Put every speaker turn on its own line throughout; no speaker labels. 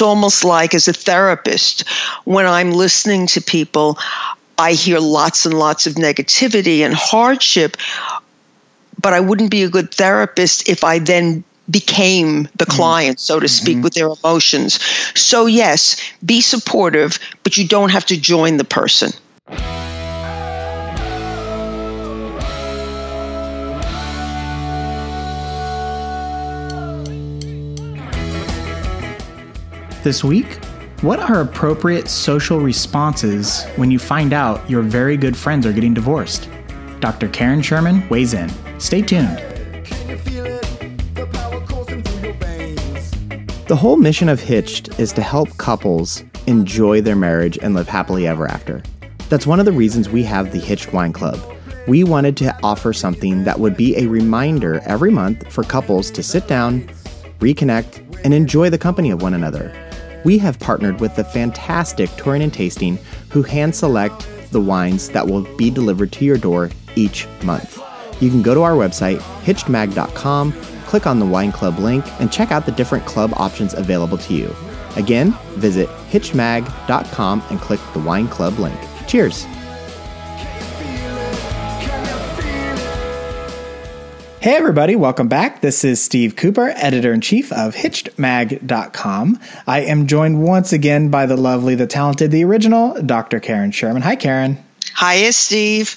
almost like as a therapist, when I'm listening to people, I hear lots and lots of negativity and hardship, but I wouldn't be a good therapist if I then became the mm-hmm. client, so to speak, mm-hmm. with their emotions. So, yes, be supportive, but you don't have to join the person.
This week, what are appropriate social responses when you find out your very good friends are getting divorced? Dr. Karen Sherman weighs in. Stay tuned.
The whole mission of Hitched is to help couples enjoy their marriage and live happily ever after. That's one of the reasons we have the Hitched Wine Club. We wanted to offer something that would be a reminder every month for couples to sit down, reconnect, and enjoy the company of one another we have partnered with the fantastic Touring and Tasting who hand select the wines that will be delivered to your door each month. You can go to our website, hitchedmag.com, click on the Wine Club link, and check out the different club options available to you. Again, visit hitchedmag.com and click the Wine Club link. Cheers!
Hey, everybody, welcome back. This is Steve Cooper, editor in chief of HitchedMag.com. I am joined once again by the lovely, the talented, the original Dr. Karen Sherman. Hi, Karen.
Hiya, Steve.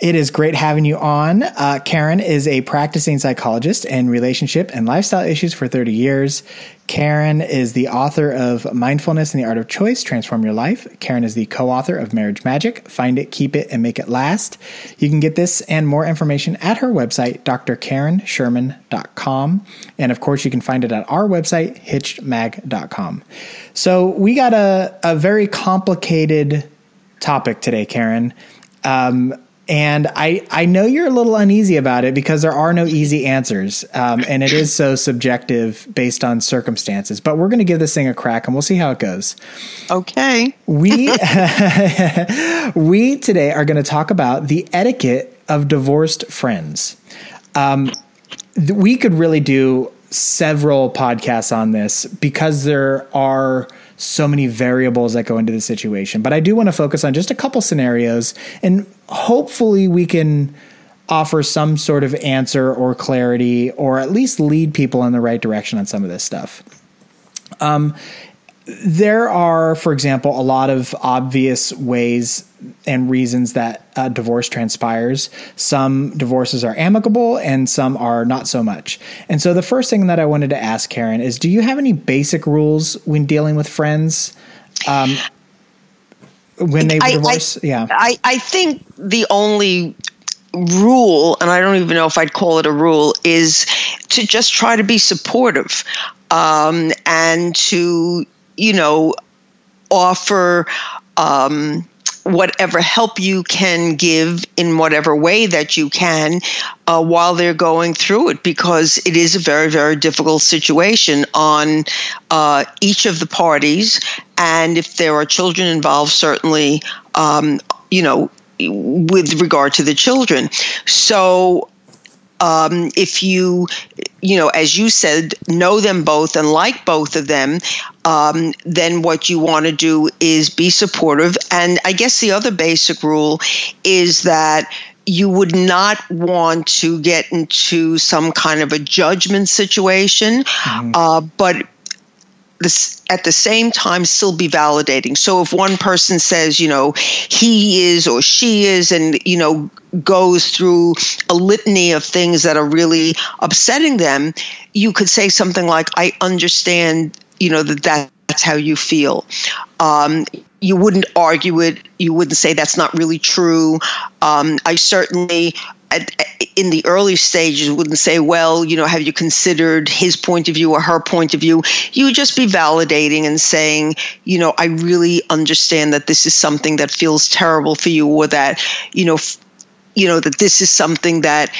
It is great having you on. Uh, Karen is a practicing psychologist in relationship and lifestyle issues for 30 years. Karen is the author of Mindfulness and the Art of Choice Transform Your Life. Karen is the co author of Marriage Magic Find It, Keep It, and Make It Last. You can get this and more information at her website, drkarensherman.com. And of course, you can find it at our website, hitchedmag.com. So, we got a, a very complicated topic today, Karen. Um, and I, I know you're a little uneasy about it because there are no easy answers. Um, and it is so subjective based on circumstances. But we're going to give this thing a crack and we'll see how it goes.
Okay.
We, we today are going to talk about the etiquette of divorced friends. Um, th- we could really do several podcasts on this because there are so many variables that go into the situation. But I do want to focus on just a couple scenarios and hopefully we can offer some sort of answer or clarity or at least lead people in the right direction on some of this stuff. Um, there are, for example, a lot of obvious ways and reasons that a divorce transpires. Some divorces are amicable and some are not so much. And so the first thing that I wanted to ask Karen is do you have any basic rules when dealing with friends? Um, when they divorce?
I,
yeah.
I, I think the only rule, and I don't even know if I'd call it a rule, is to just try to be supportive um, and to, you know, offer um, whatever help you can give in whatever way that you can uh, while they're going through it because it is a very very difficult situation on uh, each of the parties and if there are children involved certainly um, you know with regard to the children so um, if you, you know, as you said, know them both and like both of them, um, then what you want to do is be supportive. And I guess the other basic rule is that you would not want to get into some kind of a judgment situation, mm-hmm. uh, but this, at the same time still be validating. So if one person says, you know, he is or she is, and, you know, goes through a litany of things that are really upsetting them, you could say something like, I understand, you know, that that's how you feel. Um, you wouldn't argue it. You wouldn't say that's not really true. Um, I certainly in the early stages wouldn't say, well, you know, have you considered his point of view or her point of view? You would just be validating and saying, you know, I really understand that this is something that feels terrible for you or that, you know, f- you know, that this is something that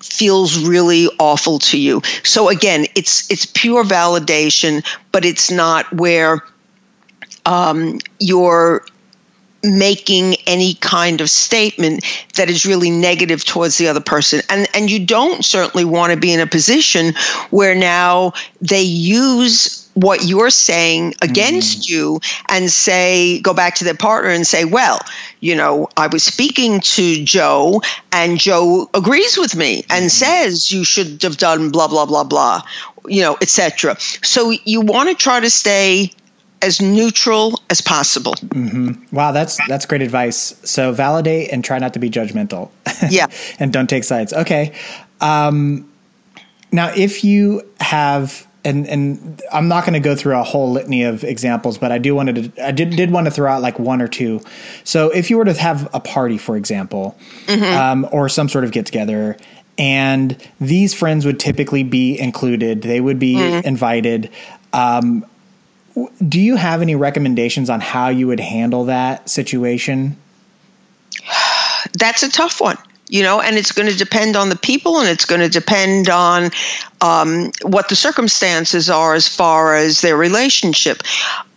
feels really awful to you. So again, it's it's pure validation, but it's not where um, you're making any kind of statement that is really negative towards the other person and and you don't certainly want to be in a position where now they use what you're saying against mm-hmm. you and say go back to their partner and say well you know i was speaking to joe and joe agrees with me and mm-hmm. says you should have done blah blah blah blah you know etc so you want to try to stay as neutral as possible.
Mm-hmm. Wow, that's that's great advice. So validate and try not to be judgmental.
Yeah,
and don't take sides. Okay. Um, now, if you have and and I'm not going to go through a whole litany of examples, but I do wanted to I did did want to throw out like one or two. So if you were to have a party, for example, mm-hmm. um, or some sort of get together, and these friends would typically be included, they would be mm-hmm. invited. Um, do you have any recommendations on how you would handle that situation?
That's a tough one you know, and it's going to depend on the people and it's going to depend on um, what the circumstances are as far as their relationship.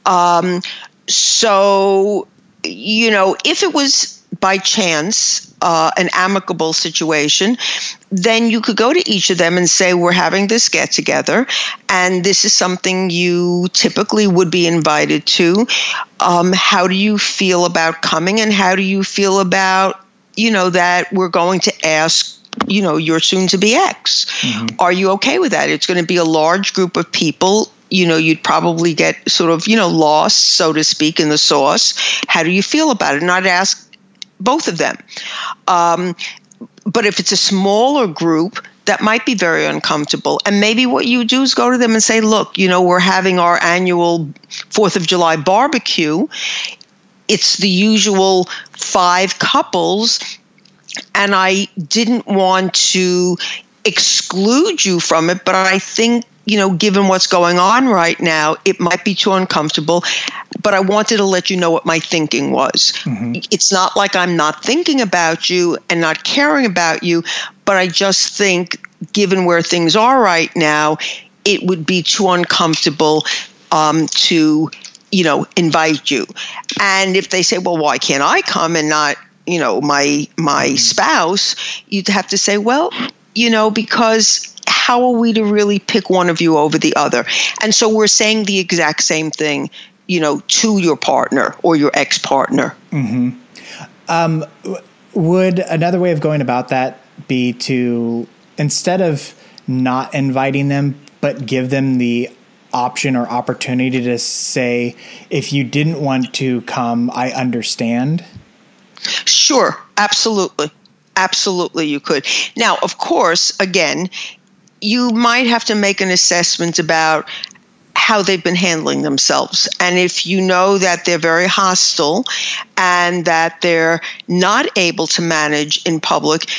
Um, so, you know, if it was by chance uh, an amicable situation, then you could go to each of them and say, We're having this get together, and this is something you typically would be invited to. Um, how do you feel about coming, and how do you feel about, you know, that we're going to ask you know your soon to be ex mm-hmm. are you okay with that it's going to be a large group of people you know you'd probably get sort of you know lost so to speak in the sauce how do you feel about it and i'd ask both of them. Um, but if it's a smaller group, that might be very uncomfortable. And maybe what you do is go to them and say, look, you know, we're having our annual 4th of July barbecue. It's the usual five couples. And I didn't want to exclude you from it, but I think you know, given what's going on right now, it might be too uncomfortable. But I wanted to let you know what my thinking was. Mm-hmm. It's not like I'm not thinking about you and not caring about you, but I just think, given where things are right now, it would be too uncomfortable um, to, you know, invite you. And if they say, well, why can't I come and not, you know, my my mm-hmm. spouse? You'd have to say, well, you know, because how are we to really pick one of you over the other? And so we're saying the exact same thing, you know, to your partner or your ex partner.
Mm-hmm. Um, would another way of going about that be to instead of not inviting them, but give them the option or opportunity to say, if you didn't want to come, I understand?
Sure, absolutely. Absolutely, you could. Now, of course, again, you might have to make an assessment about how they've been handling themselves. And if you know that they're very hostile and that they're not able to manage in public,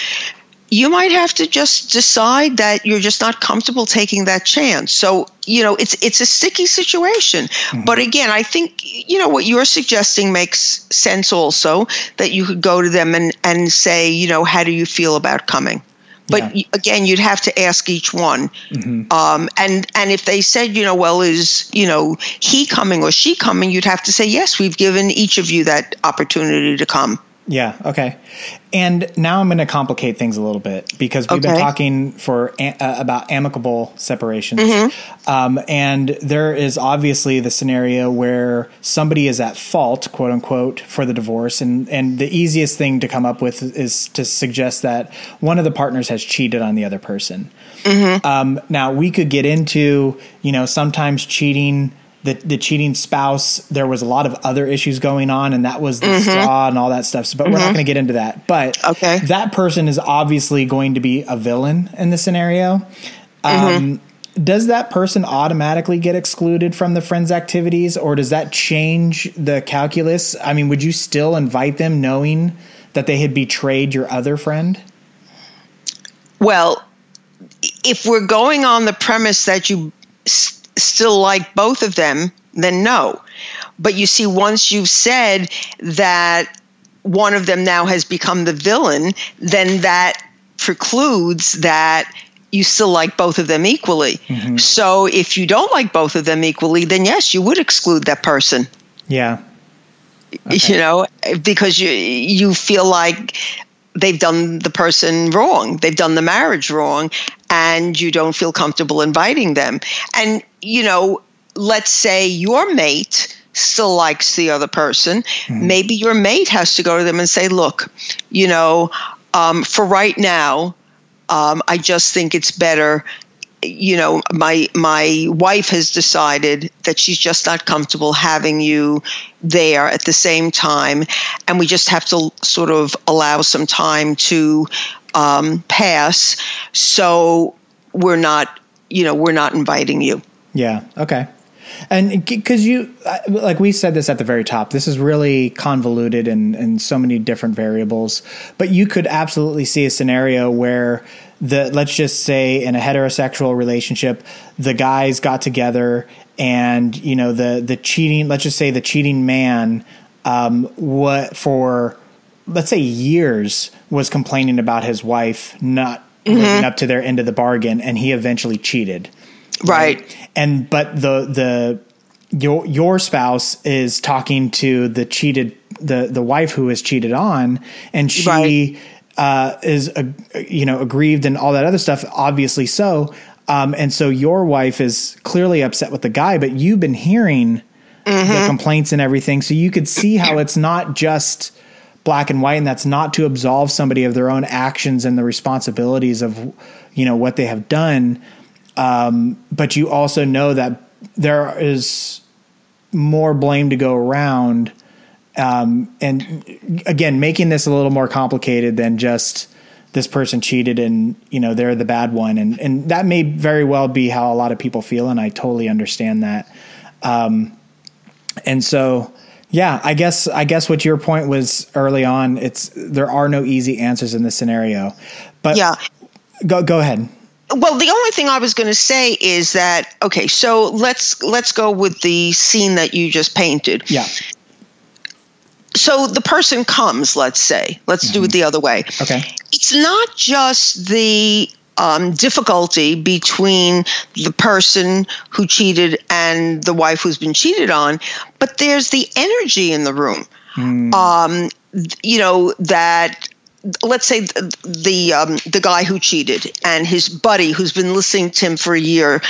you might have to just decide that you're just not comfortable taking that chance. So, you know, it's it's a sticky situation. Mm-hmm. But again, I think you know what you're suggesting makes sense also that you could go to them and and say, you know, how do you feel about coming? But yeah. again, you'd have to ask each one. Mm-hmm. Um, and and if they said, you know, well, is you know he coming or she coming, you'd have to say yes. We've given each of you that opportunity to come.
Yeah. Okay. And now I'm going to complicate things a little bit because we've okay. been talking for uh, about amicable separations, mm-hmm. um, and there is obviously the scenario where somebody is at fault, quote unquote, for the divorce, and and the easiest thing to come up with is to suggest that one of the partners has cheated on the other person. Mm-hmm. Um, now we could get into you know sometimes cheating the the cheating spouse. There was a lot of other issues going on, and that was the mm-hmm. straw and all that stuff. So, but mm-hmm. we're not mm-hmm. going to get into that. But
okay.
that person is obviously going to be a villain in the scenario. Mm-hmm. Um, does that person automatically get excluded from the friends activities or does that change the calculus i mean would you still invite them knowing that they had betrayed your other friend
well if we're going on the premise that you still like both of them, then no. But you see, once you've said that one of them now has become the villain, then that precludes that you still like both of them equally. Mm-hmm. So if you don't like both of them equally, then yes, you would exclude that person.
Yeah.
Okay. You know, because you you feel like they've done the person wrong, they've done the marriage wrong, and you don't feel comfortable inviting them. And, you know, let's say your mate still likes the other person. Mm-hmm. Maybe your mate has to go to them and say, look, you know, um, for right now, um, I just think it's better. You know, my my wife has decided that she's just not comfortable having you there at the same time, and we just have to sort of allow some time to um, pass. So we're not, you know, we're not inviting you.
Yeah. Okay. And because you, like we said this at the very top, this is really convoluted and, and so many different variables. But you could absolutely see a scenario where the, let's just say in a heterosexual relationship, the guys got together and, you know, the, the cheating, let's just say the cheating man, um, what for, let's say years was complaining about his wife not mm-hmm. living up to their end of the bargain and he eventually cheated
right. right.
And but the the your your spouse is talking to the cheated the the wife who is cheated on, and she right. uh, is uh, you know aggrieved and all that other stuff. Obviously so. Um, and so your wife is clearly upset with the guy, but you've been hearing mm-hmm. the complaints and everything, so you could see how it's not just black and white, and that's not to absolve somebody of their own actions and the responsibilities of you know what they have done um, but you also know that there is more blame to go around. Um, and again, making this a little more complicated than just this person cheated and you know they're the bad one, and and that may very well be how a lot of people feel, and I totally understand that. Um, and so, yeah, I guess I guess what your point was early on. It's there are no easy answers in this scenario, but
yeah,
go go ahead
well the only thing i was going to say is that okay so let's let's go with the scene that you just painted
yeah
so the person comes let's say let's mm-hmm. do it mm-hmm. the other way
okay
it's not just the um, difficulty between the person who cheated and the wife who's been cheated on but there's the energy in the room mm. um, you know that let's say the the, um, the guy who cheated and his buddy who's been listening to him for a year,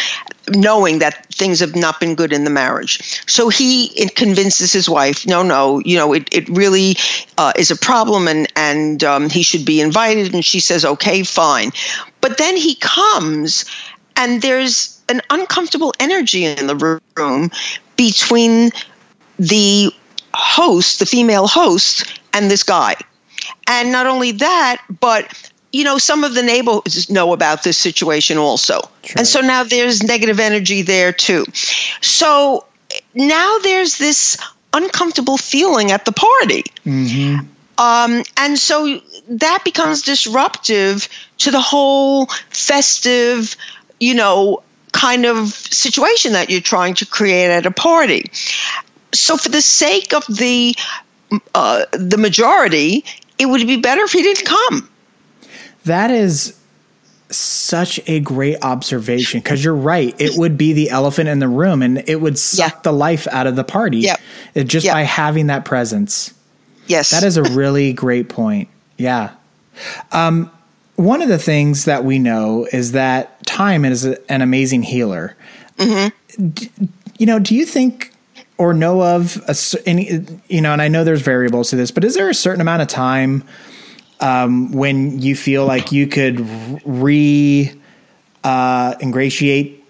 knowing that things have not been good in the marriage. So he convinces his wife, no, no, you know, it, it really uh, is a problem and, and um, he should be invited. And she says, okay, fine. But then he comes and there's an uncomfortable energy in the room between the host, the female host, and this guy. And not only that, but you know, some of the neighbors know about this situation also. True. And so now there's negative energy there too. So now there's this uncomfortable feeling at the party. Mm-hmm. Um, and so that becomes disruptive to the whole festive, you know, kind of situation that you're trying to create at a party. So, for the sake of the uh, the majority, it would be better if he didn't come.
That is such a great observation because you're right. It would be the elephant in the room and it would suck yeah. the life out of the party
yep.
It, just yep. by having that presence.
Yes.
That is a really great point. Yeah. Um, one of the things that we know is that time is a, an amazing healer. Mm-hmm. D- you know, do you think or know of a, any, you know, and I know there's variables to this, but is there a certain amount of time um, when you feel like you could re uh, ingratiate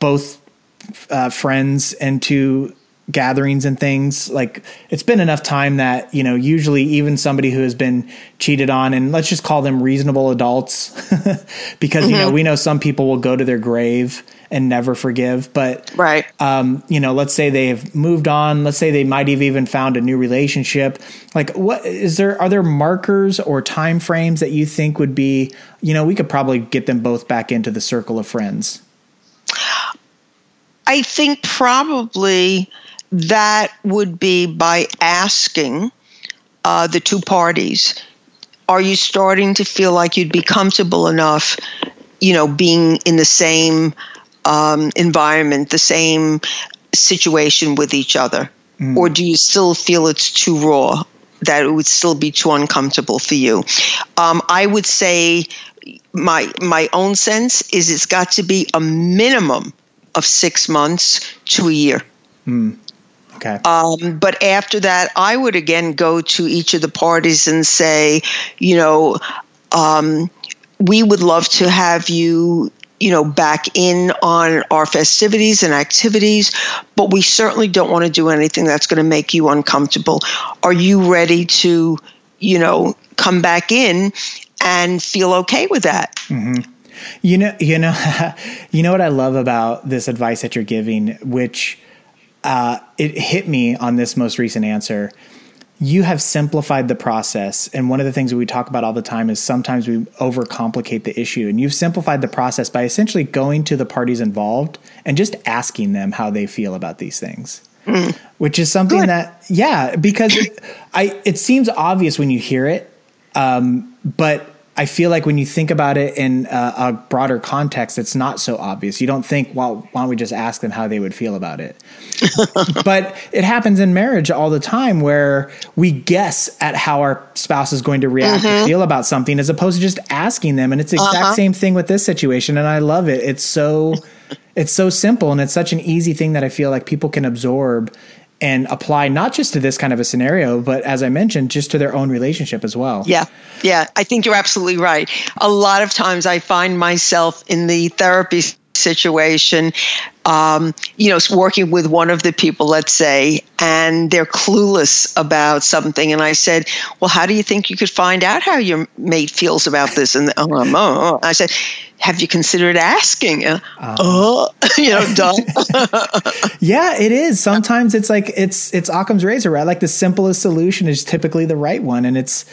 both uh, friends into gatherings and things like it's been enough time that you know usually even somebody who has been cheated on and let's just call them reasonable adults because mm-hmm. you know mm-hmm. we know some people will go to their grave and never forgive. But
right.
um you know let's say they've moved on. Let's say they might have even found a new relationship. Like what is there are there markers or time frames that you think would be you know we could probably get them both back into the circle of friends?
I think probably that would be by asking uh, the two parties are you starting to feel like you'd be comfortable enough you know being in the same um, environment the same situation with each other mm. or do you still feel it's too raw that it would still be too uncomfortable for you um, i would say my my own sense is it's got to be a minimum of six months to a year.
Okay.
Um, but after that, I would again go to each of the parties and say, you know, um, we would love to have you you know back in on our festivities and activities but we certainly don't want to do anything that's going to make you uncomfortable. Are you ready to you know come back in and feel okay with that?
You know, you know, you know what I love about this advice that you're giving, which uh, it hit me on this most recent answer. You have simplified the process, and one of the things that we talk about all the time is sometimes we overcomplicate the issue, and you've simplified the process by essentially going to the parties involved and just asking them how they feel about these things. Which is something
Good.
that, yeah, because it, I it seems obvious when you hear it, um, but I feel like when you think about it in a, a broader context, it's not so obvious. You don't think, well, why don't we just ask them how they would feel about it? but it happens in marriage all the time where we guess at how our spouse is going to react or mm-hmm. feel about something as opposed to just asking them. And it's the exact uh-huh. same thing with this situation. And I love it. It's so it's so simple and it's such an easy thing that I feel like people can absorb and apply not just to this kind of a scenario, but as I mentioned, just to their own relationship as well.
Yeah, yeah, I think you're absolutely right. A lot of times I find myself in the therapy situation, um, you know, working with one of the people, let's say, and they're clueless about something. And I said, Well, how do you think you could find out how your mate feels about this? And um, oh, oh. I said, Have you considered asking? Uh, oh, you know, done.
Yeah, it is. Sometimes it's like it's it's Occam's razor, right? Like the simplest solution is typically the right one, and it's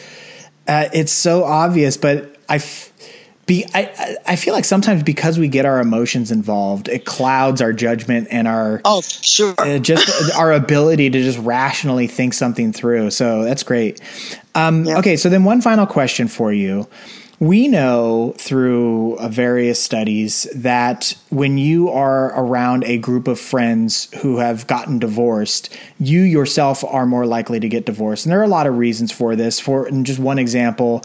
uh, it's so obvious. But I f- be I I- feel like sometimes because we get our emotions involved, it clouds our judgment and our
oh, sure.
uh, just our ability to just rationally think something through. So that's great. Um,
Yeah.
Okay, so then one final question for you. We know through uh, various studies that when you are around a group of friends who have gotten divorced, you yourself are more likely to get divorced. And there are a lot of reasons for this. For and just one example,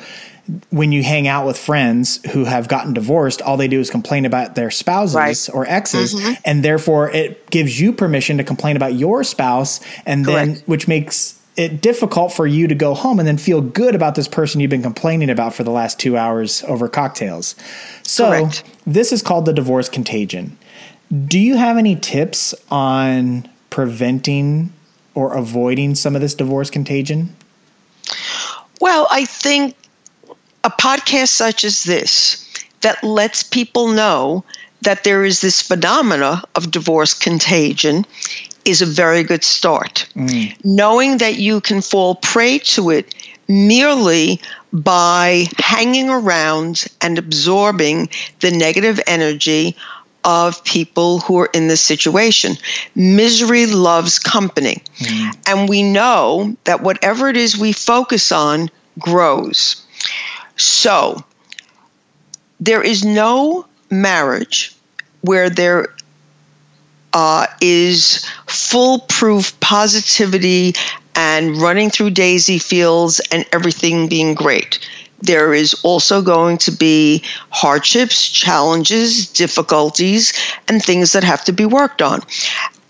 when you hang out with friends who have gotten divorced, all they do is complain about their spouses
Right.
or exes, and therefore it gives you permission to complain about your spouse, and then which makes it difficult for you to go home and then feel good about this person you've been complaining about for the last two hours over cocktails. So
Correct.
this is called the divorce contagion. Do you have any tips on preventing or avoiding some of this divorce contagion?
Well, I think a podcast such as this that lets people know that there is this phenomena of divorce contagion is a very good start. Mm. Knowing that you can fall prey to it merely by hanging around and absorbing the negative energy of people who are in this situation. Misery loves company. Mm. And we know that whatever it is we focus on grows. So, there is no marriage where there uh, is foolproof positivity and running through daisy fields and everything being great. There is also going to be hardships, challenges, difficulties, and things that have to be worked on.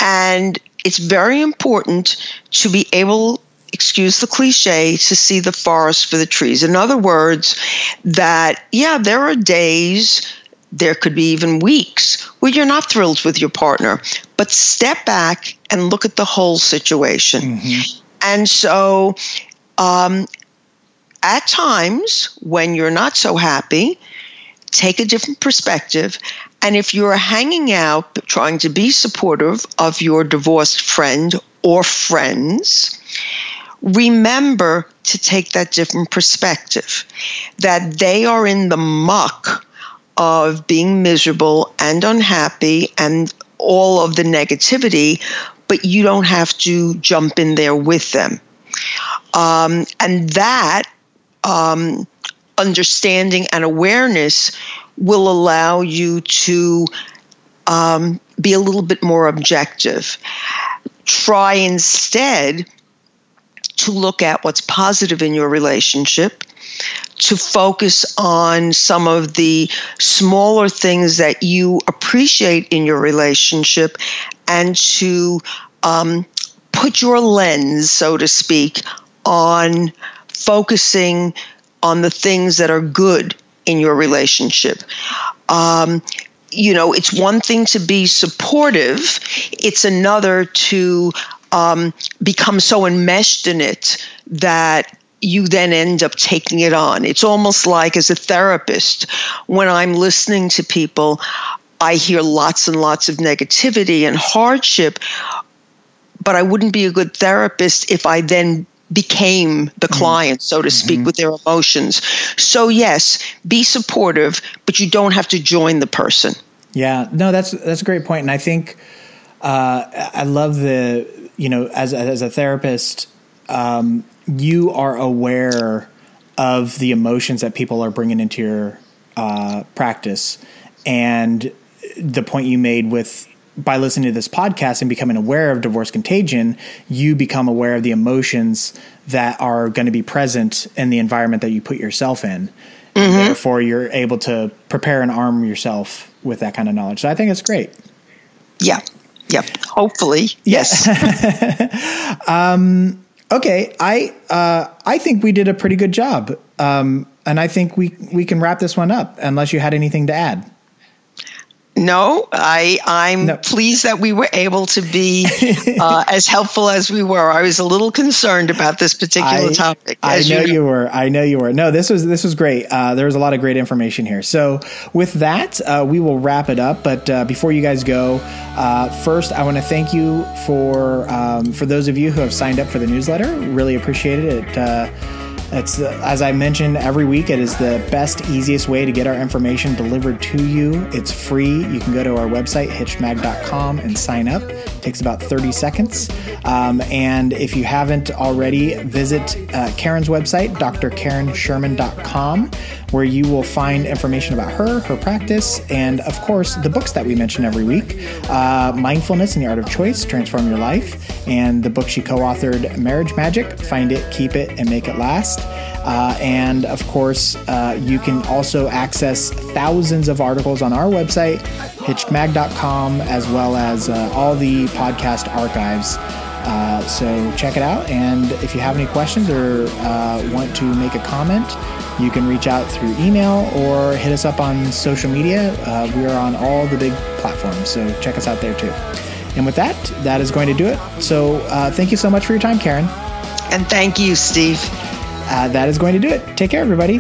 And it's very important to be able, excuse the cliche, to see the forest for the trees. In other words, that, yeah, there are days there could be even weeks where you're not thrilled with your partner, but step back and look at the whole situation. And so, um, at times when you're not so happy, take a different perspective. And if you're hanging out trying to be supportive of your divorced friend or friends, remember to take that different perspective that they are in the muck of being miserable and unhappy and all of the negativity, but you don't have to jump in there with them. Um, and that um, understanding and awareness will allow you to um, be a little bit more objective. Try instead to look at what's positive in your relationship, to focus on some of the smaller things that you appreciate in your relationship and to um, put your lens, so to speak, on focusing on the things that are good in your relationship. Um, you know, it's one thing to be supportive, it's another to um, become so enmeshed in it that you then end up taking it on. It's almost like as a therapist, when I'm listening to people, I hear lots and lots of negativity and hardship, but I wouldn't be a good therapist if I then became the mm-hmm. client, so to speak, mm-hmm. with their emotions. So yes, be supportive, but you don't have to join the person.
Yeah, no, that's that's a great point, and I think uh, I love the you know as as a therapist, um, you are aware of the emotions that people are bringing into your uh, practice, and the point you made with by listening to this podcast and becoming aware of divorce contagion, you become aware of the emotions that are going to be present in the environment that you put yourself in. Mm-hmm. therefore, you're able to prepare and arm yourself with that kind of knowledge. So I think it's great.
Yeah. Yep. Hopefully. Yes.
um, okay. I uh, I think we did a pretty good job. Um, and I think we we can wrap this one up unless you had anything to add.
No, I I'm no. pleased that we were able to be uh, as helpful as we were. I was a little concerned about this particular I, topic.
I know, you know, you were. I know you were. No, this was this was great. Uh, there was a lot of great information here. So with that, uh, we will wrap it up. But uh, before you guys go, uh, first I want to thank you for um, for those of you who have signed up for the newsletter. Really appreciate it. it it's as I mentioned every week. It is the best, easiest way to get our information delivered to you. It's free. You can go to our website hitchedmag.com, and sign up. It takes about 30 seconds. Um, and if you haven't already, visit uh, Karen's website, drkarensherman.com, where you will find information about her, her practice, and of course the books that we mention every week: uh, Mindfulness and the Art of Choice, Transform Your Life, and the book she co-authored, Marriage Magic: Find It, Keep It, and Make It Last. Uh, and of course, uh, you can also access thousands of articles on our website, hitchedmag.com, as well as uh, all the podcast archives. Uh, so check it out. And if you have any questions or uh, want to make a comment, you can reach out through email or hit us up on social media. Uh, we are on all the big platforms, so check us out there too. And with that, that is going to do it. So thank you so much for your time, Karen.
And thank you, Steve
uh, that is going to do it. Take care, everybody.